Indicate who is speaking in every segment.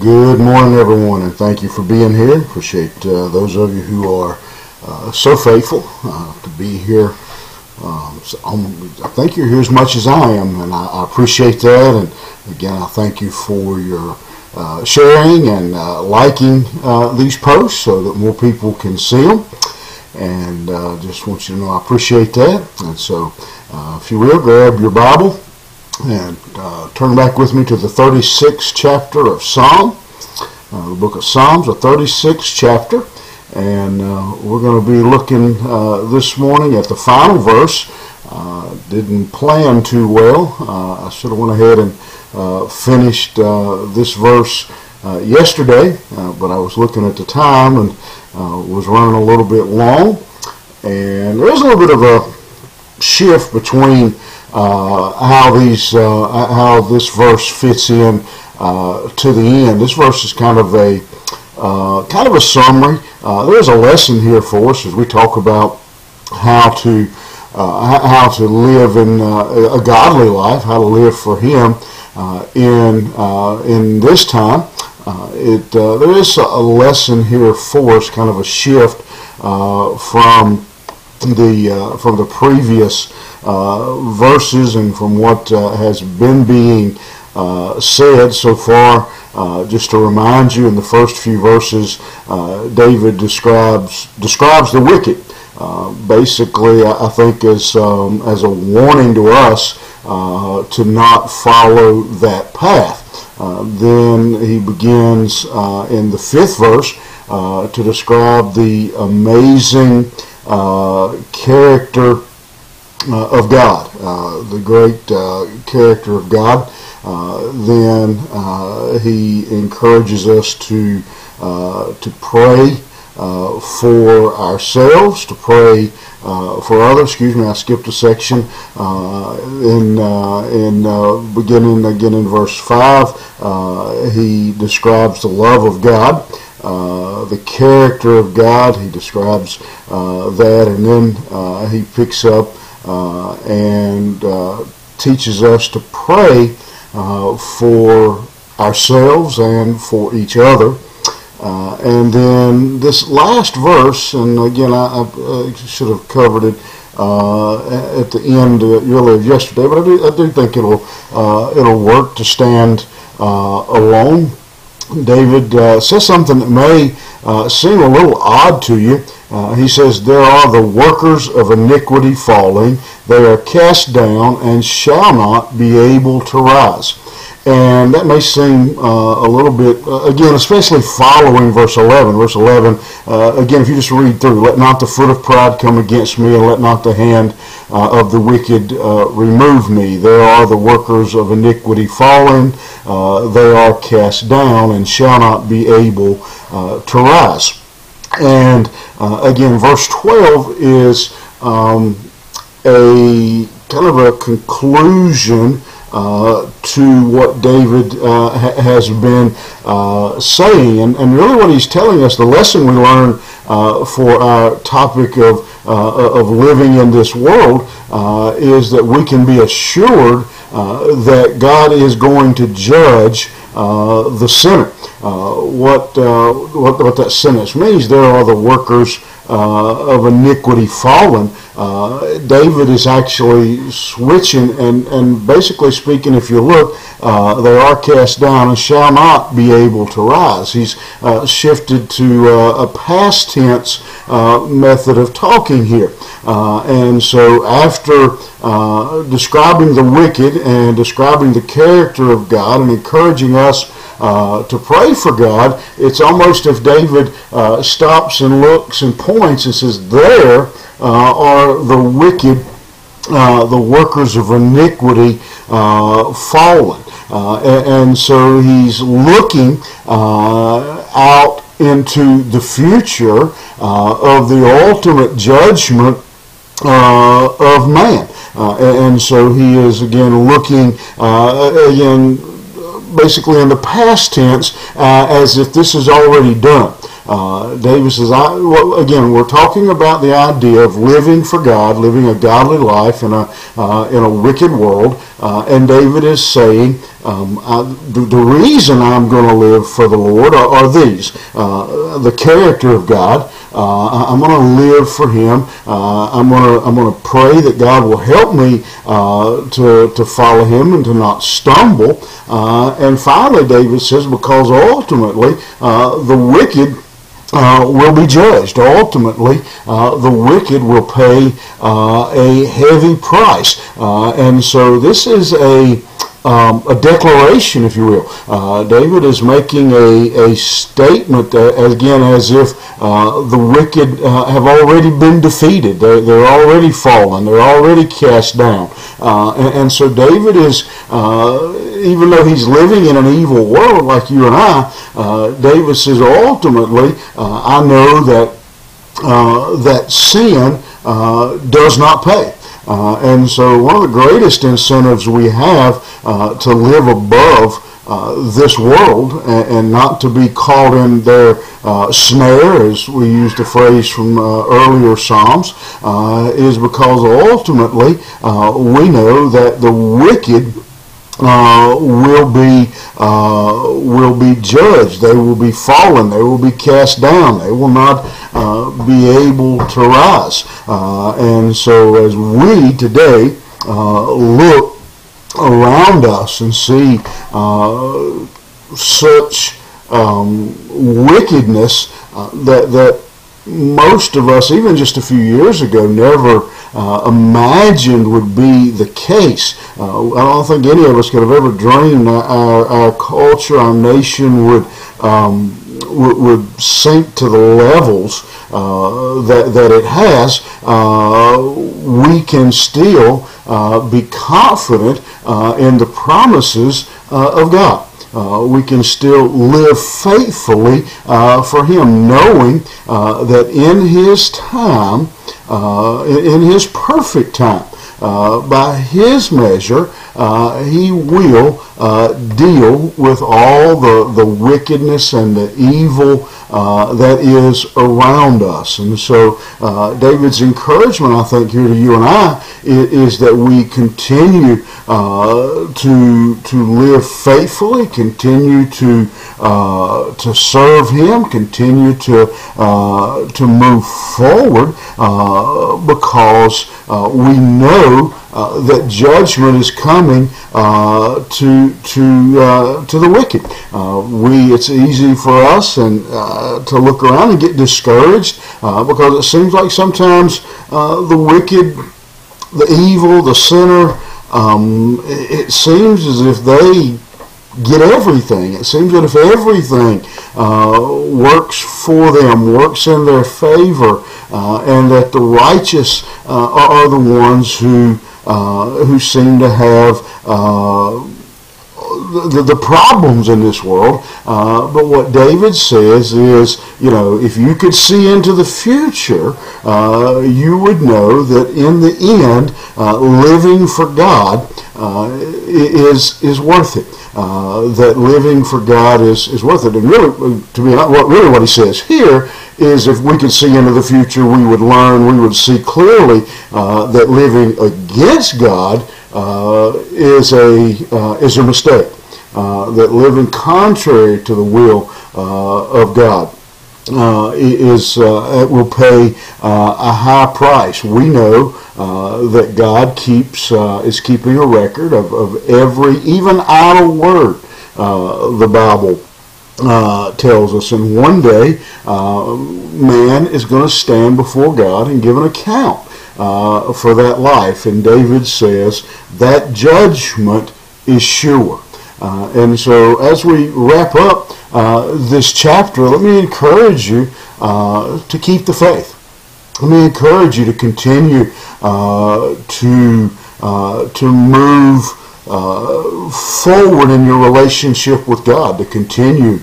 Speaker 1: Good morning, everyone, and thank you for being here. Appreciate uh, those of you who are uh, so faithful uh, to be here. Um, so I think you're here as much as I am, and I, I appreciate that. And again, I thank you for your uh, sharing and uh, liking uh, these posts so that more people can see them. And just want you to know I appreciate that. And so, if you will, grab your Bible and uh, turn back with me to the 36th chapter of Psalm, uh, the book of Psalms, the 36th chapter. And uh, we're going to be looking uh, this morning at the final verse. Uh, didn't plan too well. Uh, I should have went ahead and finished this verse yesterday, but I was looking at the time and was running a little bit long. And there is a little bit of a shift between how these uh, how this verse fits in uh, to the end. This verse is kind of a kind of a summary. there's a lesson here for us as we talk about how to how to live in a godly life, how to live for Him in in this time. Uh, it uh, there is a lesson here for us, kind of a shift uh, from the from the previous uh, verses and from what uh, has been being uh, said so far. just to remind you, in the first few verses, David describes describes the wicked. basically, I think as um, as a warning to us to not follow that path. Uh, then he begins uh, in the fifth verse uh, to describe the amazing character uh, of God, uh, the great uh, character of God, then he encourages us to to pray for ourselves, to pray uh, for others. Excuse me, I skipped a section uh, in uh, in beginning again in verse five. he describes the love of God, the character of God. He describes that, and then he picks up uh, and uh, teaches us to pray uh, for ourselves and for each other. Uh, and then this last verse, and again, I, I should have covered it uh, at the end uh, really of yesterday, but I do, I do think it'll it'll work to stand alone. David says something that may seem a little odd to you. Uh, he says, There are the workers of iniquity falling. They are cast down and shall not be able to rise. And that may seem uh, a little bit, uh, again, especially following verse 11. Verse 11, uh, again, if you just read through, let not the foot of pride come against me, and let not the hand uh, of the wicked uh, remove me. There are the workers of iniquity fallen. they are cast down and shall not be able to rise. And uh, again, verse 12 is um, a kind of a conclusion uh, to what David uh, ha- has been uh, saying. And, and, really, what he's telling us, the lesson we learn uh, for our topic of, uh, of living in this world, is that we can be assured that God is going to judge the sinner. Uh, what, uh, what, what that sentence means. There are the workers uh, of iniquity fallen. Uh, David is actually switching and, and basically speaking, if you look, uh, they are cast down and shall not be able to rise. He's uh, shifted to a past tense method of talking here. and so after describing the wicked and describing the character of God and encouraging us uh, to pray for God, it's almost if David uh, stops and looks and points and says, There uh, are the wicked, uh, the workers of iniquity uh, fallen. And, and, so he's looking out into the future of the ultimate judgment of man. and so he is again looking again basically in the past tense uh, as if this is already done. Uh, David says, I, well, again, we're talking about the idea of living for God, living a godly life in a, uh, in a wicked world. Uh, and David is saying, Um, I, the, the, reason I'm going to live for the Lord are, are these uh, the character of God. Uh, I'm going to live for Him. Uh, I'm going to I'm going to pray that God will help me uh, to to follow Him and to not stumble. Uh, and finally, David says, because ultimately the wicked uh, will be judged. Ultimately, uh, the wicked will pay uh, a heavy price. Uh, and so this is a um, a declaration, if you will. Uh, David is making a, a statement, uh, again, as if uh, the wicked uh, have already been defeated. They're, they're already fallen. They're already cast down. Uh, and, and, so David is, uh, even though he's living in an evil world like you and I, David says, ultimately, I know that, that sin does not pay. Uh, and so one of the greatest incentives we have uh, to live above uh, this world and, and, not to be caught in their uh, snare, as we used the phrase from uh, earlier Psalms, uh, is because ultimately we know that the wicked uh, will be uh, will be judged. They will be fallen. They will be cast down. They will not uh, be able to rise. Uh, and so, as we today uh, look around us and see uh, such um, wickedness that that most of us, even just a few years ago, never uh, imagined would be the case. Uh, I don't think any of us could have ever dreamed our, our culture, our nation would um, would, would, sink to the levels uh, that, that it has, uh, we can still uh, be confident uh, in the promises of God uh, we can still live faithfully uh, for Him, knowing uh, that in His time, uh, in His perfect time, uh, by His measure, uh, He will deal with all the, the wickedness and the evil uh, that is around us. And so uh, David's encouragement, I think, here to you and I is, is that we continue uh, to to live faithfully, continue to uh, to serve Him, continue to uh, to move forward because we know uh, that judgment is coming uh, to to uh, to the wicked. Uh, we it's easy for us and uh, to look around and get discouraged because it seems like sometimes the wicked, the evil, the sinner. Um, it, it seems as if they get everything. It seems that if everything uh, works for them, works in their favor, uh, and that the righteous uh, are the ones who uh, who seem to have uh, the, the, problems in this world. Uh, but what David says is, you know, if you could see into the future, uh, you would know that in the end, uh, living for God uh, is is worth it. Uh, that living for God is, is worth it. And really, to be what really what he says here is, if we could see into the future, we would learn, we would see clearly uh, that living against God uh, is a is a mistake. That living contrary to the will of God uh, is uh, will pay uh, a high price. We know uh, that God keeps uh, is keeping a record of, of every even idle word uh, the Bible tells us. And one day, man is going to stand before God and give an account for that life. And David says that judgment is sure. And so as we wrap up uh, this chapter, let me encourage you uh, to keep the faith. Let me encourage you to continue uh, to, uh, to move uh, forward in your relationship with God, to continue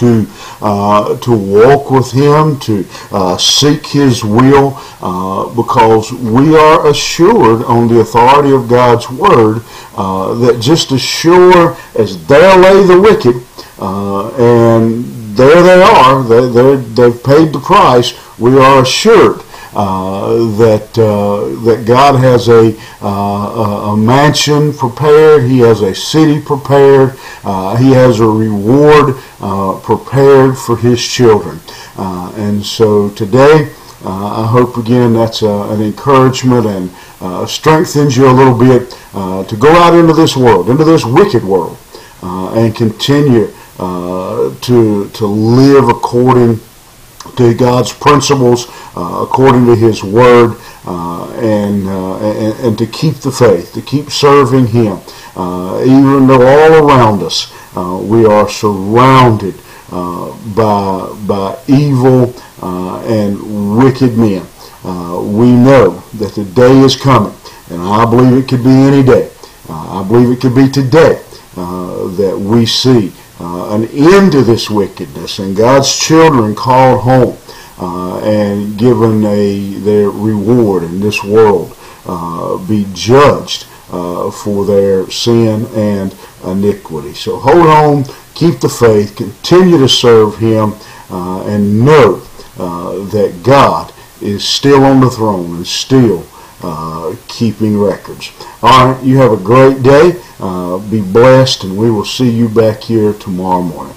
Speaker 1: to uh, to walk with Him, to uh, seek His will, uh, because we are assured on the authority of God's Word uh, that just as sure as there lay the wicked, uh, and there they are, they, they've paid the price, we are assured that uh, that God has a, uh, a a mansion prepared. He has a city prepared. Uh, he has a reward uh, prepared for His children. Uh, and so today, uh, I hope again that's uh, an encouragement and uh, strengthens you a little bit uh, to go out into this world, into this wicked world, uh, and continue uh, to to live according to God's principles, uh, according to His Word, uh, and, uh, and and to keep the faith, to keep serving Him, uh, even though all around us uh, we are surrounded uh, by by evil and wicked men. We know that the day is coming, and I believe it could be any day. I believe it could be today that we see an end to this wickedness and God's children called home uh, and given a their reward in this world uh, be judged uh, for their sin and iniquity. So hold on, keep the faith, continue to serve Him, and know that God is still on the throne and still uh, keeping records. All right, you have a great day. Uh, be blessed, and we will see you back here tomorrow morning.